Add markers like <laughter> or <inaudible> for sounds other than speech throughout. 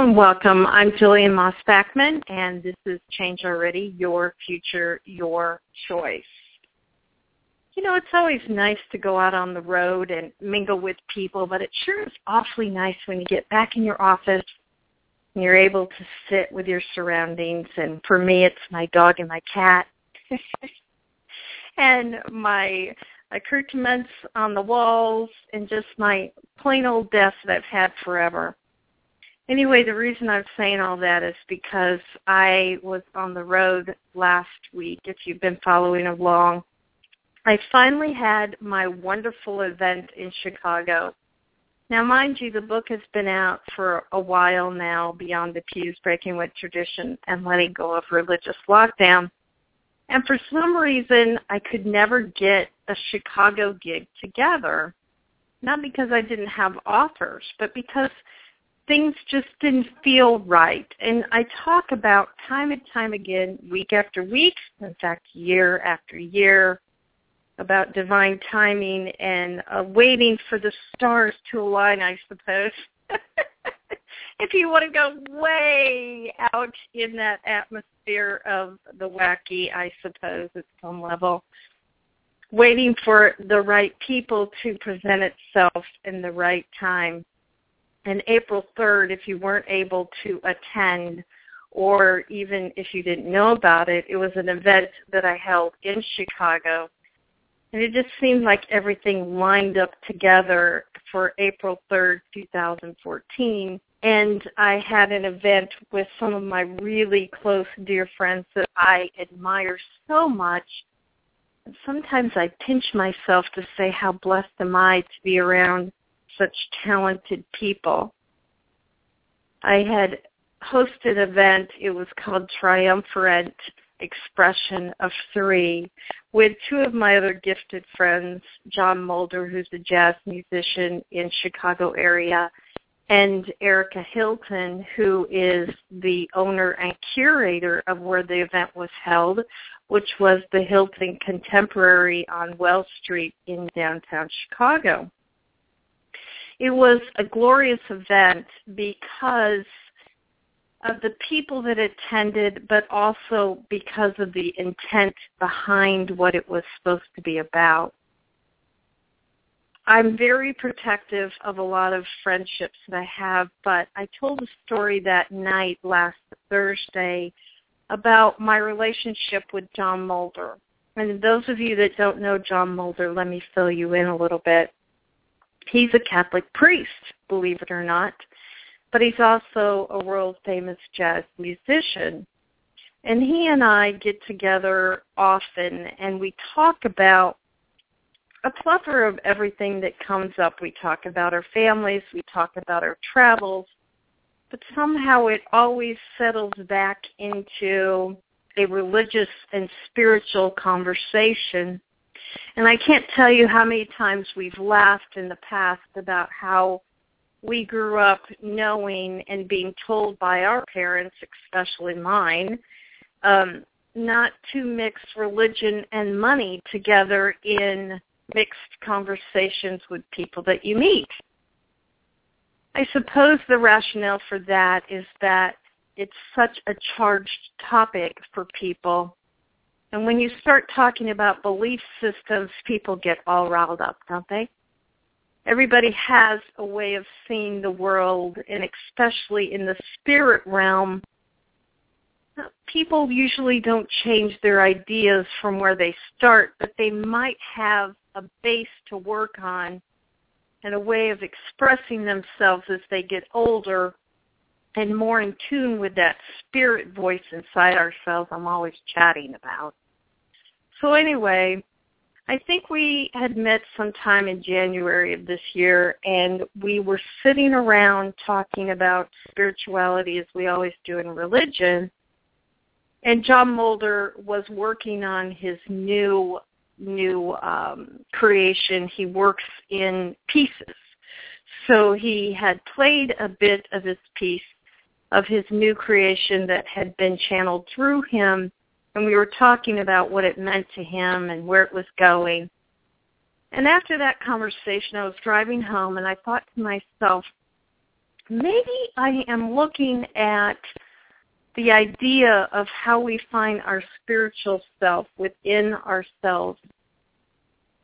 And welcome. I'm Jillian Maas Backman, and this is Change Already, Your Future, Your Choice. You know, it's always nice to go out on the road and mingle with people, but it sure is awfully nice when you get back in your office and you're able to sit with your surroundings. And for me, it's my dog and my cat. <laughs> and my accoutrements on the walls and just my plain old desk that I've had forever anyway, the reason I'm saying all that is because I was on the road last week. If you've been following along, I finally had my wonderful event in Chicago. Now, mind you, the book has been out for a while now, Beyond the Pews, Breaking with Tradition and Letting Go of Religious Lockdown. And for some reason, I could never get a Chicago gig together. Not because I didn't have authors, but because things just didn't feel right. And I talk about time and time again, week after week, in fact, year after year, about divine timing and uh, waiting for the stars to align, I suppose. <laughs> if you want to go way out in that atmosphere of the wacky, I suppose, at some level, waiting for the right people to present itself in the right time and April 3rd, if you weren't able to attend, or even if you didn't know about it, it was an event that I held in Chicago. And it just seemed like everything lined up together for April 3rd, 2014. And I had an event with some of my really close dear friends that I admire so much. Sometimes I pinch myself to say how blessed am I to be around such talented people. I had hosted an event, it was called Triumphant Expression of Three, with two of my other gifted friends, John Moulder, who's a jazz musician in Chicago area, and Erica Hilton, who is the owner and curator of where the event was held, which was the Hilton Contemporary on Wells Street in downtown Chicago it was a glorious event because of the people that attended, but also because of the intent behind what it was supposed to be about. I'm very protective of a lot of friendships that I have, but I told a story that night last Thursday about my relationship with John Moulder. And those of you that don't know John Moulder, let me fill you in a little bit. He's a Catholic priest, believe it or not, but he's also a world famous jazz musician. And he and I get together often and we talk about a plethora of everything that comes up. We talk about our families, we talk about our travels, but somehow it always settles back into a religious and spiritual conversation and I can't tell you how many times we've laughed in the past about how we grew up knowing and being told by our parents, especially mine, um, not to mix religion and money together in mixed conversations with people that you meet. I suppose the rationale for that is that it's such a charged topic for people and when you start talking about belief systems, people get all riled up, don't they? Everybody has a way of seeing the world, and especially in the spirit realm, people usually don't change their ideas from where they start, but they might have a base to work on and a way of expressing themselves as they get older and more in tune with that spirit voice inside ourselves I'm always chatting about. So anyway, I think we had met sometime in January of this year, and we were sitting around talking about spirituality as we always do in religion. And John Moulder was working on his new new um, creation. He works in pieces, so he had played a bit of his piece of his new creation that had been channeled through him and we were talking about what it meant to him and where it was going. And after that conversation, I was driving home and I thought to myself, maybe I am looking at the idea of how we find our spiritual self within ourselves.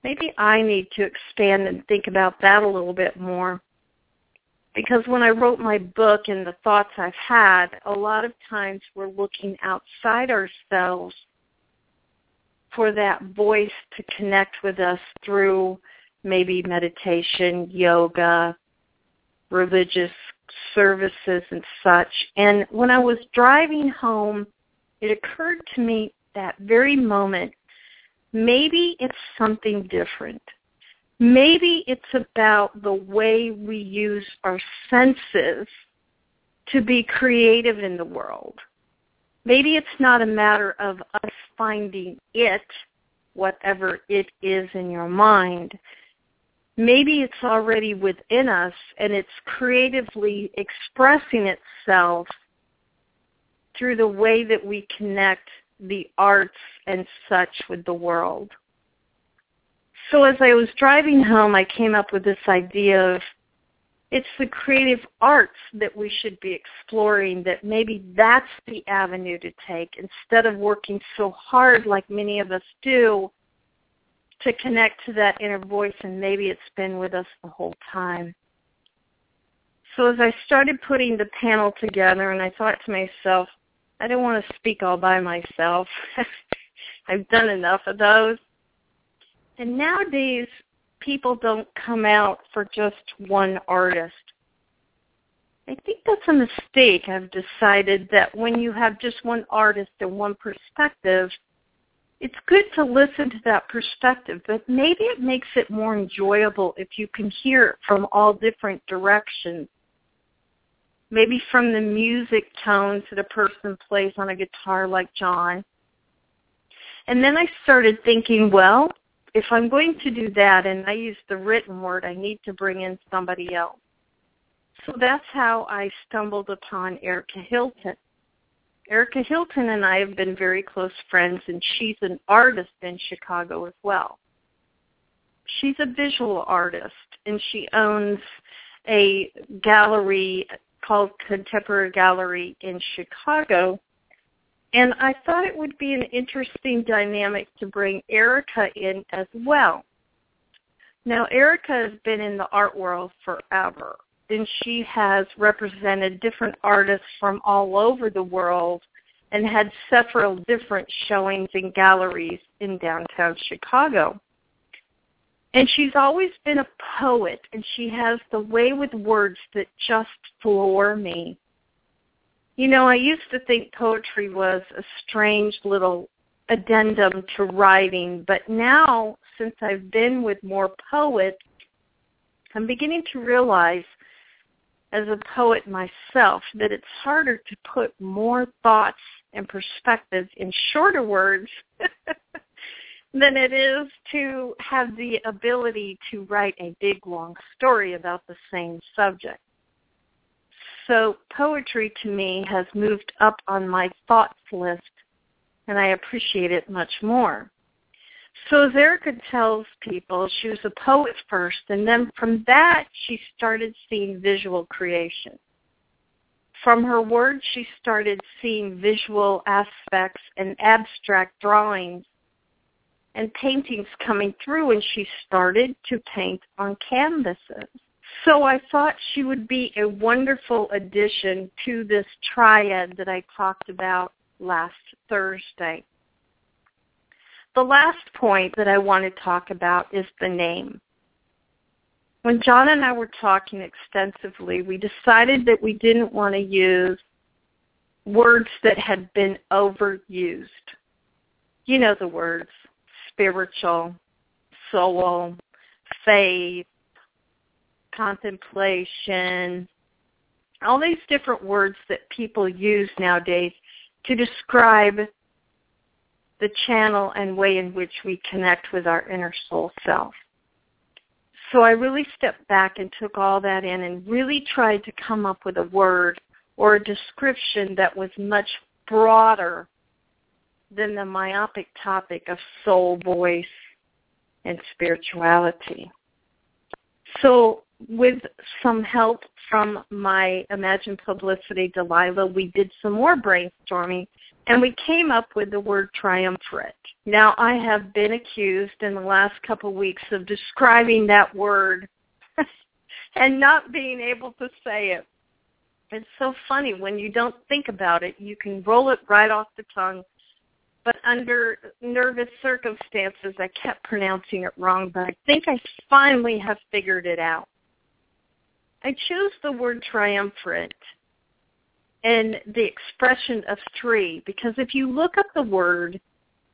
Maybe I need to expand and think about that a little bit more because when I wrote my book and the thoughts I've had, a lot of times we're looking outside ourselves for that voice to connect with us through maybe meditation, yoga, religious services and such. And when I was driving home, it occurred to me that very moment, maybe it's something different. Maybe it's about the way we use our senses to be creative in the world. Maybe it's not a matter of us finding it, whatever it is in your mind. Maybe it's already within us and it's creatively expressing itself through the way that we connect the arts and such with the world. So as I was driving home, I came up with this idea of it's the creative arts that we should be exploring, that maybe that's the avenue to take instead of working so hard like many of us do to connect to that inner voice and maybe it's been with us the whole time. So as I started putting the panel together and I thought to myself, I don't want to speak all by myself. <laughs> I've done enough of those. And nowadays, people don't come out for just one artist. I think that's a mistake. I've decided that when you have just one artist and one perspective, it's good to listen to that perspective, but maybe it makes it more enjoyable if you can hear it from all different directions. Maybe from the music tones that a person plays on a guitar like John. And then I started thinking, well, if I'm going to do that and I use the written word, I need to bring in somebody else. So that's how I stumbled upon Erica Hilton. Erica Hilton and I have been very close friends, and she's an artist in Chicago as well. She's a visual artist, and she owns a gallery called Contemporary Gallery in Chicago and I thought it would be an interesting dynamic to bring Erica in as well. Now, Erica has been in the art world forever, and she has represented different artists from all over the world and had several different showings in galleries in downtown Chicago. And she's always been a poet, and she has the way with words that just floor me. You know, I used to think poetry was a strange little addendum to writing, but now, since I've been with more poets, I'm beginning to realize as a poet myself that it's harder to put more thoughts and perspectives in shorter words <laughs> than it is to have the ability to write a big long story about the same subject. So poetry to me has moved up on my thoughts list, and I appreciate it much more. So as Erica tells people, she was a poet first, and then from that she started seeing visual creation. From her words, she started seeing visual aspects and abstract drawings and paintings coming through, and she started to paint on canvases. So I thought she would be a wonderful addition to this triad that I talked about last Thursday. The last point that I want to talk about is the name. When John and I were talking extensively, we decided that we didn't want to use words that had been overused. You know the words spiritual, soul, faith, contemplation, all these different words that people use nowadays to describe the channel and way in which we connect with our inner soul self. So I really stepped back and took all that in and really tried to come up with a word or a description that was much broader than the myopic topic of soul, voice, and spirituality. So with some help from my Imagine Publicity Delilah, we did some more brainstorming and we came up with the word triumvirate. Now I have been accused in the last couple of weeks of describing that word <laughs> and not being able to say it. It's so funny when you don't think about it, you can roll it right off the tongue. But under nervous circumstances, I kept pronouncing it wrong, but I think I finally have figured it out. I chose the word triumvirate and the expression of three because if you look up the word,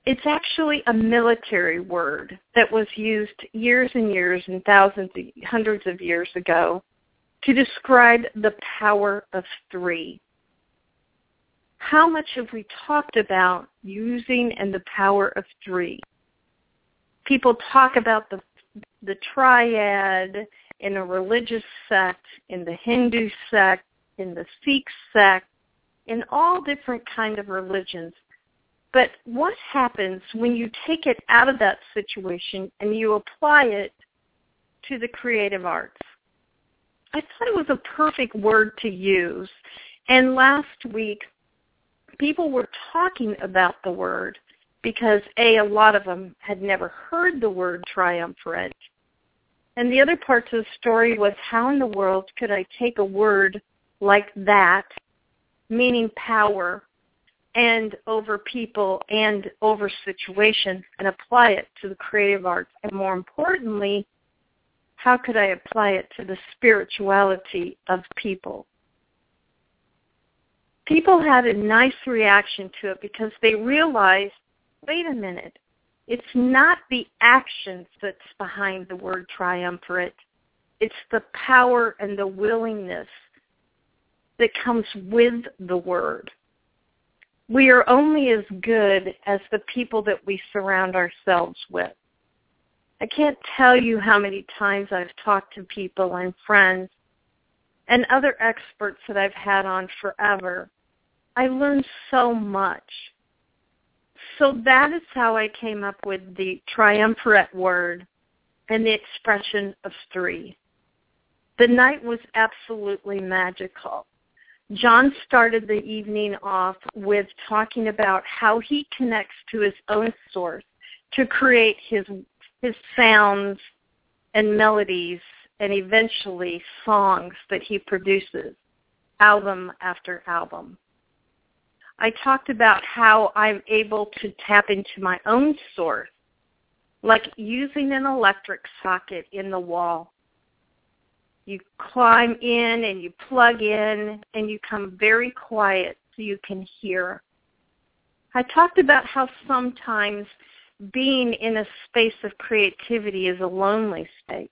it's actually a military word that was used years and years and thousands, hundreds of years ago to describe the power of three. How much have we talked about using and the power of three? People talk about the the triad in a religious sect, in the Hindu sect, in the Sikh sect, in all different kind of religions. But what happens when you take it out of that situation and you apply it to the creative arts? I thought it was a perfect word to use. And last week, people were talking about the word because A, a lot of them had never heard the word triumvirate. And the other part of the story was how in the world could I take a word like that, meaning power, and over people and over situations and apply it to the creative arts. And more importantly, how could I apply it to the spirituality of people? People had a nice reaction to it because they realized, wait a minute, it's not the actions that's behind the word triumvirate. It's the power and the willingness that comes with the word. We are only as good as the people that we surround ourselves with. I can't tell you how many times I've talked to people and friends and other experts that I've had on forever. I learned so much. So that is how I came up with the triumvirate word and the expression of three. The night was absolutely magical. John started the evening off with talking about how he connects to his own source to create his his sounds and melodies and eventually songs that he produces album after album. I talked about how I'm able to tap into my own source, like using an electric socket in the wall you climb in and you plug in and you come very quiet so you can hear. I talked about how sometimes being in a space of creativity is a lonely space.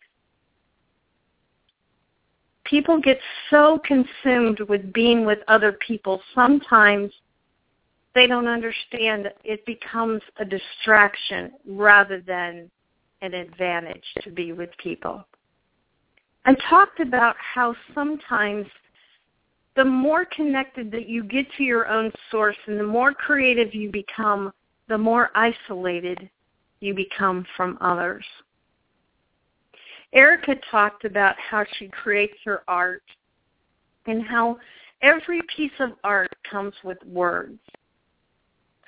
People get so consumed with being with other people, sometimes they don't understand it becomes a distraction rather than an advantage to be with people. I talked about how sometimes the more connected that you get to your own source and the more creative you become, the more isolated you become from others. Erica talked about how she creates her art and how every piece of art comes with words.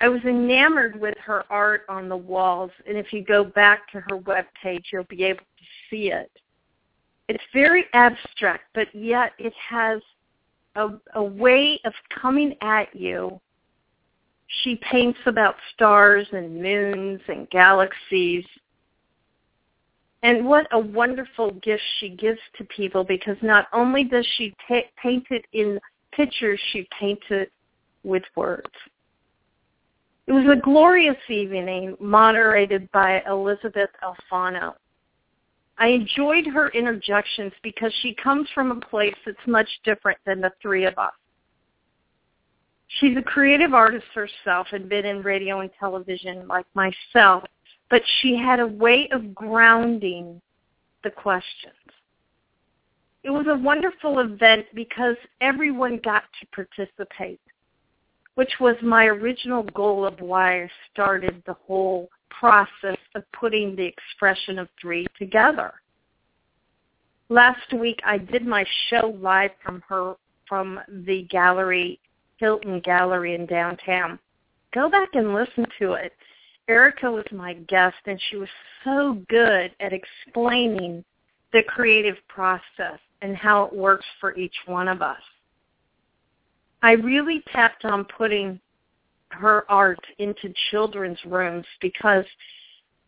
I was enamored with her art on the walls, and if you go back to her web page, you'll be able to see it. It's very abstract, but yet it has a, a way of coming at you. She paints about stars and moons and galaxies. And what a wonderful gift she gives to people because not only does she ta- paint it in pictures, she paints it with words. It was a glorious evening moderated by Elizabeth Alfano. I enjoyed her interjections because she comes from a place that's much different than the three of us. She's a creative artist herself and been in radio and television like myself, but she had a way of grounding the questions. It was a wonderful event because everyone got to participate, which was my original goal of why I started the whole process of putting the expression of three together. Last week I did my show live from her from the gallery Hilton Gallery in downtown. Go back and listen to it. Erica was my guest and she was so good at explaining the creative process and how it works for each one of us. I really tapped on putting her art into children's rooms because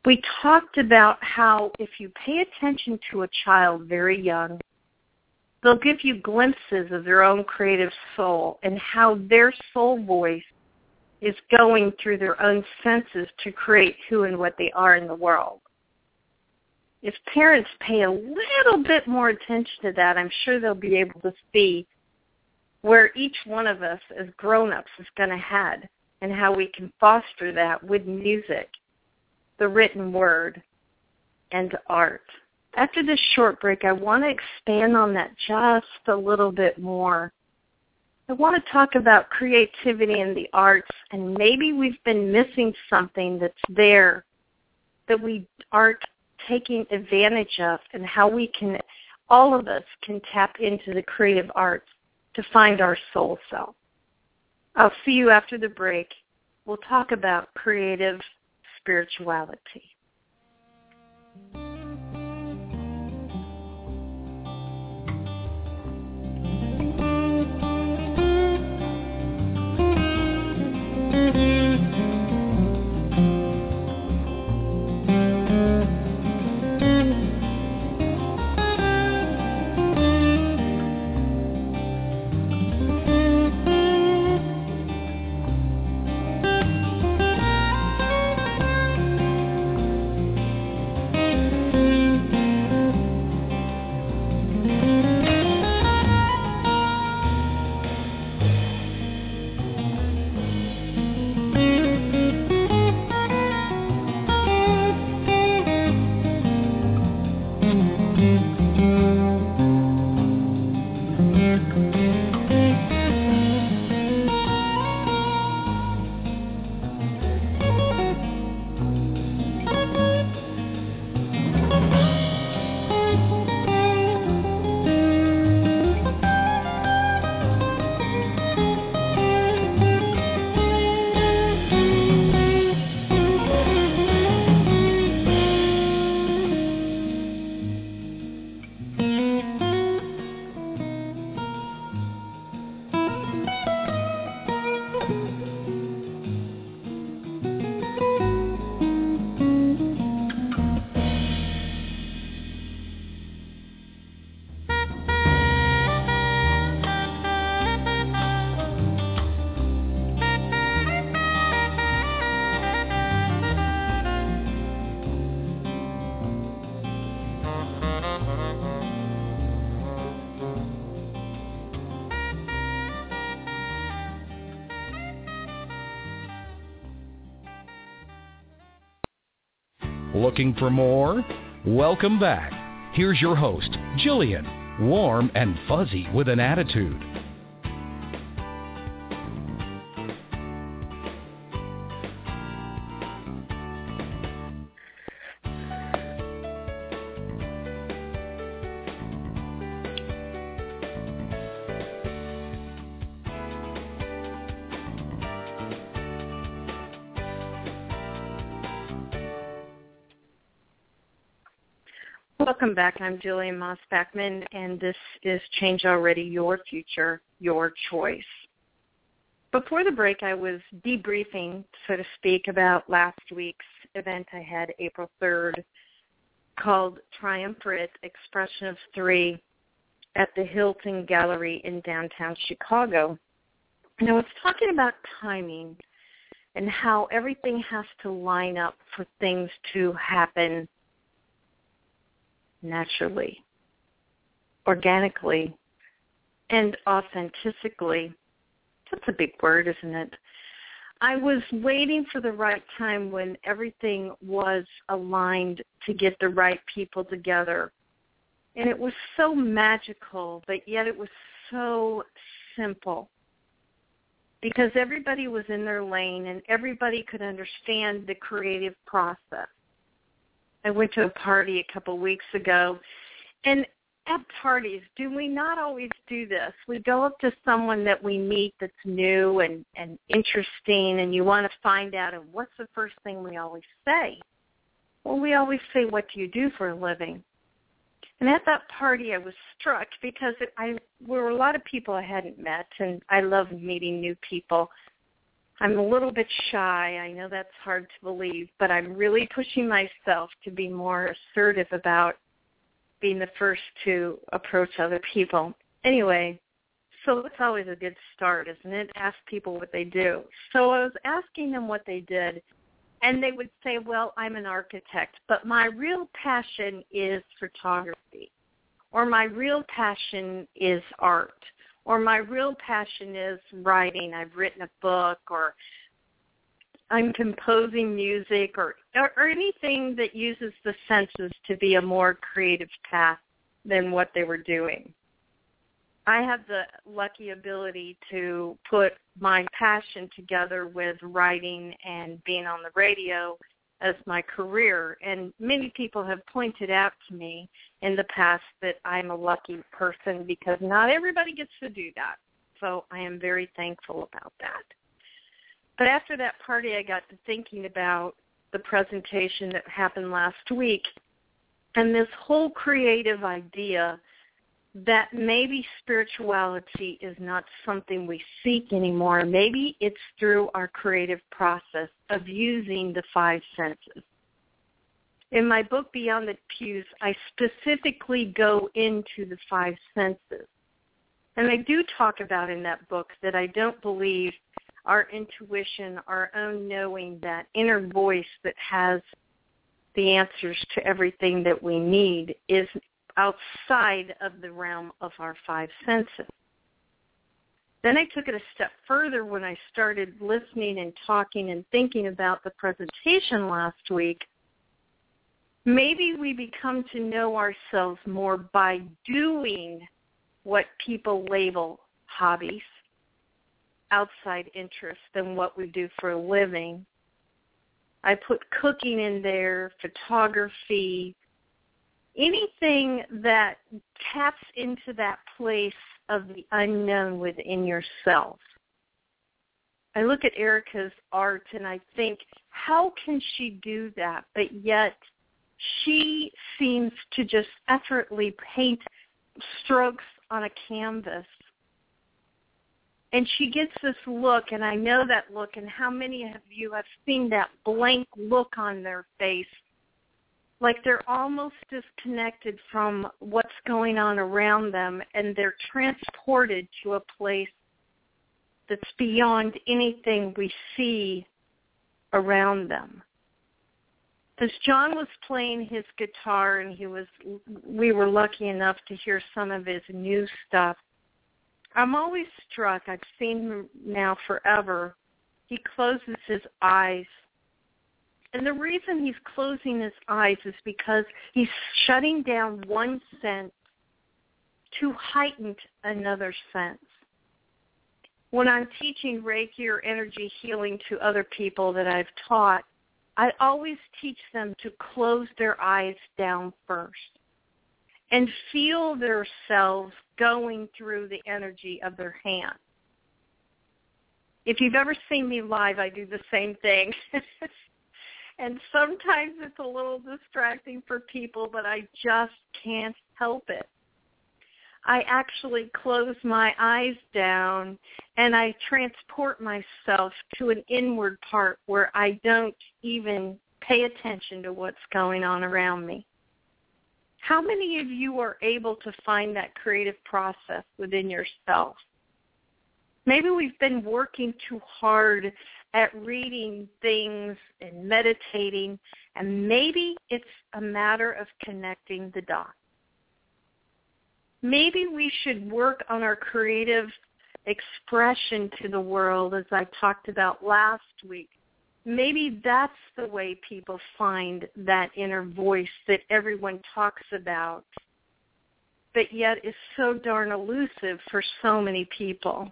we talked about how if you pay attention to a child very young, they'll give you glimpses of their own creative soul and how their soul voice is going through their own senses to create who and what they are in the world. If parents pay a little bit more attention to that, I'm sure they'll be able to see where each one of us as grown-ups is going to head and how we can foster that with music, the written word, and art. After this short break, I want to expand on that just a little bit more. I want to talk about creativity in the arts, and maybe we've been missing something that's there that we aren't taking advantage of and how we can, all of us can tap into the creative arts to find our soul self. I'll see you after the break. We'll talk about creative spirituality. Looking for more? Welcome back. Here's your host, Jillian, warm and fuzzy with an attitude. Welcome back. I'm Jillian Maas Backman, and this is Change Already Your Future, Your Choice. Before the break, I was debriefing, so to speak, about last week's event I had April 3rd called Triumvirate Expression of Three at the Hilton Gallery in downtown Chicago. And I was talking about timing and how everything has to line up for things to happen naturally, organically, and authentically. That's a big word, isn't it? I was waiting for the right time when everything was aligned to get the right people together. And it was so magical, but yet it was so simple. Because everybody was in their lane and everybody could understand the creative process. I went to a party a couple weeks ago and at parties, do we not always do this? We go up to someone that we meet that's new and, and interesting and you want to find out and what's the first thing we always say? Well, we always say, what do you do for a living? And at that party, I was struck because it, I there were a lot of people I hadn't met, and I love meeting new people. I'm a little bit shy. I know that's hard to believe, but I'm really pushing myself to be more assertive about being the first to approach other people. Anyway, so it's always a good start, isn't it? Ask people what they do. So I was asking them what they did, and they would say, well, I'm an architect, but my real passion is photography, or my real passion is art, or my real passion is writing. I've written a book, or I'm composing music or, or, anything that uses the senses to be a more creative path than what they were doing. I have the lucky ability to put my passion together with writing and being on the radio as my career. And many people have pointed out to me in the past that I'm a lucky person because not everybody gets to do that. So I am very thankful about that. But after that party, I got to thinking about the presentation that happened last week and this whole creative idea that maybe spirituality is not something we seek anymore. Maybe it's through our creative process of using the five senses. In my book, Beyond the Pews, I specifically go into the five senses. And I do talk about in that book that I don't believe our intuition, our own knowing, that inner voice that has the answers to everything that we need is outside of the realm of our five senses. Then I took it a step further when I started listening and talking and thinking about the presentation last week. Maybe we become to know ourselves more by doing what people label hobbies outside interests, than what we do for a living. I put cooking in there, photography, anything that taps into that place of the unknown within yourself. I look at Erica's art and I think, how can she do that? But yet she seems to just effortlessly paint strokes on a canvas and she gets this look and I know that look and how many of you have seen that blank look on their face like they're almost disconnected from what's going on around them and they're transported to a place that's beyond anything we see around them. As John was playing his guitar and he was we were lucky enough to hear some of his new stuff I'm always struck. I've seen him now forever. He closes his eyes. And the reason he's closing his eyes is because he's shutting down one sense to heighten another sense. When I'm teaching Reiki or energy healing to other people that I've taught, I always teach them to close their eyes down first and feel themselves going through the energy of their hand. If you've ever seen me live, I do the same thing. <laughs> and sometimes it's a little distracting for people, but I just can't help it. I actually close my eyes down and I transport myself to an inward part where I don't even pay attention to what's going on around me. How many of you are able to find that creative process within yourself? Maybe we've been working too hard at reading things and meditating, and maybe it's a matter of connecting the dots. Maybe we should work on our creative expression to the world as I talked about last week. Maybe that's the way people find that inner voice that everyone talks about, but yet is so darn elusive for so many people.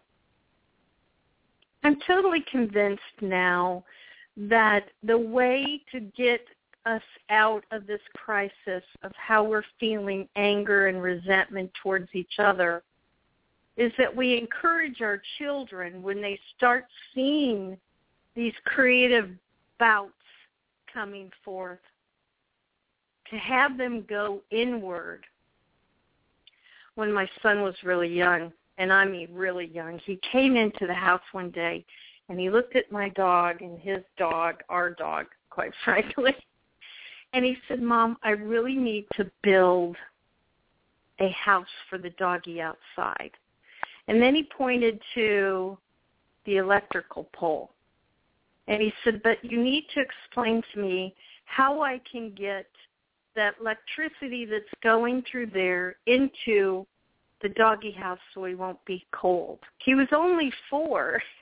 I'm totally convinced now that the way to get us out of this crisis of how we're feeling anger and resentment towards each other is that we encourage our children when they start seeing these creative bouts coming forth to have them go inward. When my son was really young, and I mean really young, he came into the house one day and he looked at my dog and his dog, our dog, quite <laughs> frankly, and he said, Mom, I really need to build a house for the doggy outside. And then he pointed to the electrical pole. And he said, but you need to explain to me how I can get that electricity that's going through there into the doggy house so he won't be cold. He was only four. <laughs>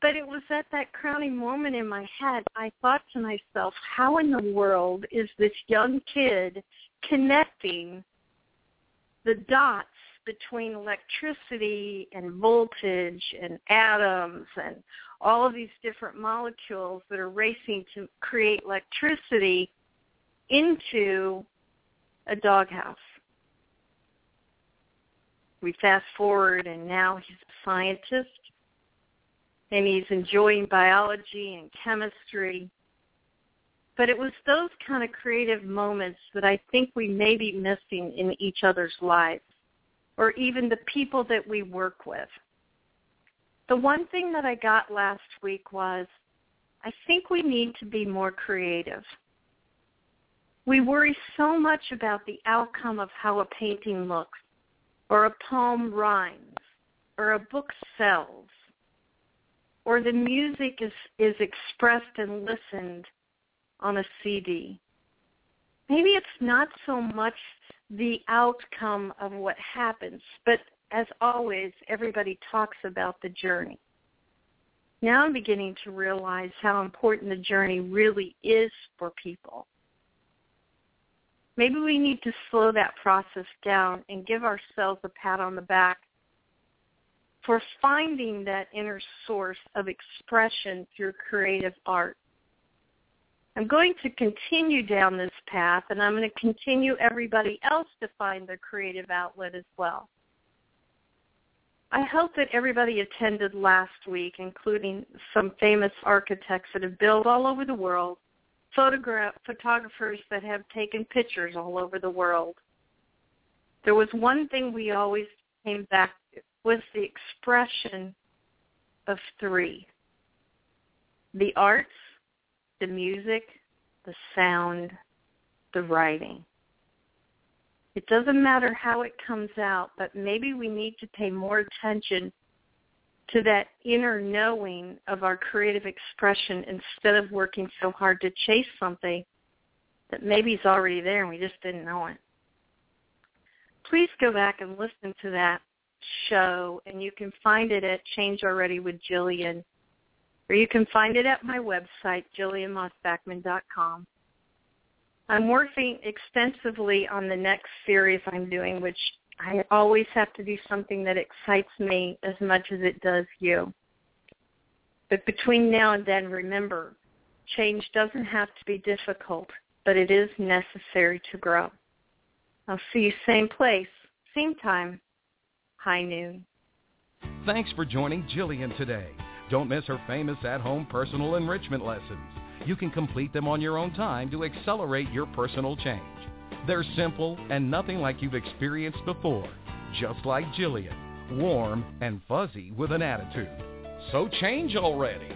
but it was at that crowning moment in my head, I thought to myself, how in the world is this young kid connecting the dots between electricity and voltage and atoms and all of these different molecules that are racing to create electricity into a doghouse. We fast forward and now he's a scientist and he's enjoying biology and chemistry. But it was those kind of creative moments that I think we may be missing in each other's lives or even the people that we work with. The one thing that I got last week was I think we need to be more creative. We worry so much about the outcome of how a painting looks, or a poem rhymes, or a book sells, or the music is, is expressed and listened on a CD. Maybe it's not so much the outcome of what happens. But as always, everybody talks about the journey. Now I'm beginning to realize how important the journey really is for people. Maybe we need to slow that process down and give ourselves a pat on the back for finding that inner source of expression through creative art. I'm going to continue down this path and I'm going to continue everybody else to find their creative outlet as well. I hope that everybody attended last week, including some famous architects that have built all over the world, photograph photographers that have taken pictures all over the world. There was one thing we always came back to was the expression of three. The arts, the music, the sound, the writing. It doesn't matter how it comes out, but maybe we need to pay more attention to that inner knowing of our creative expression instead of working so hard to chase something that maybe is already there and we just didn't know it. Please go back and listen to that show and you can find it at Change Already with Jillian or you can find it at my website, jillianmaasbackman.com. I'm working extensively on the next series I'm doing, which I always have to do something that excites me as much as it does you. But between now and then, remember, change doesn't have to be difficult, but it is necessary to grow. I'll see you same place, same time, high noon. Thanks for joining Jillian today. Don't miss her famous at-home personal enrichment lessons. You can complete them on your own time to accelerate your personal change. They're simple and nothing like you've experienced before, just like Jillian, warm and fuzzy with an attitude. So change already.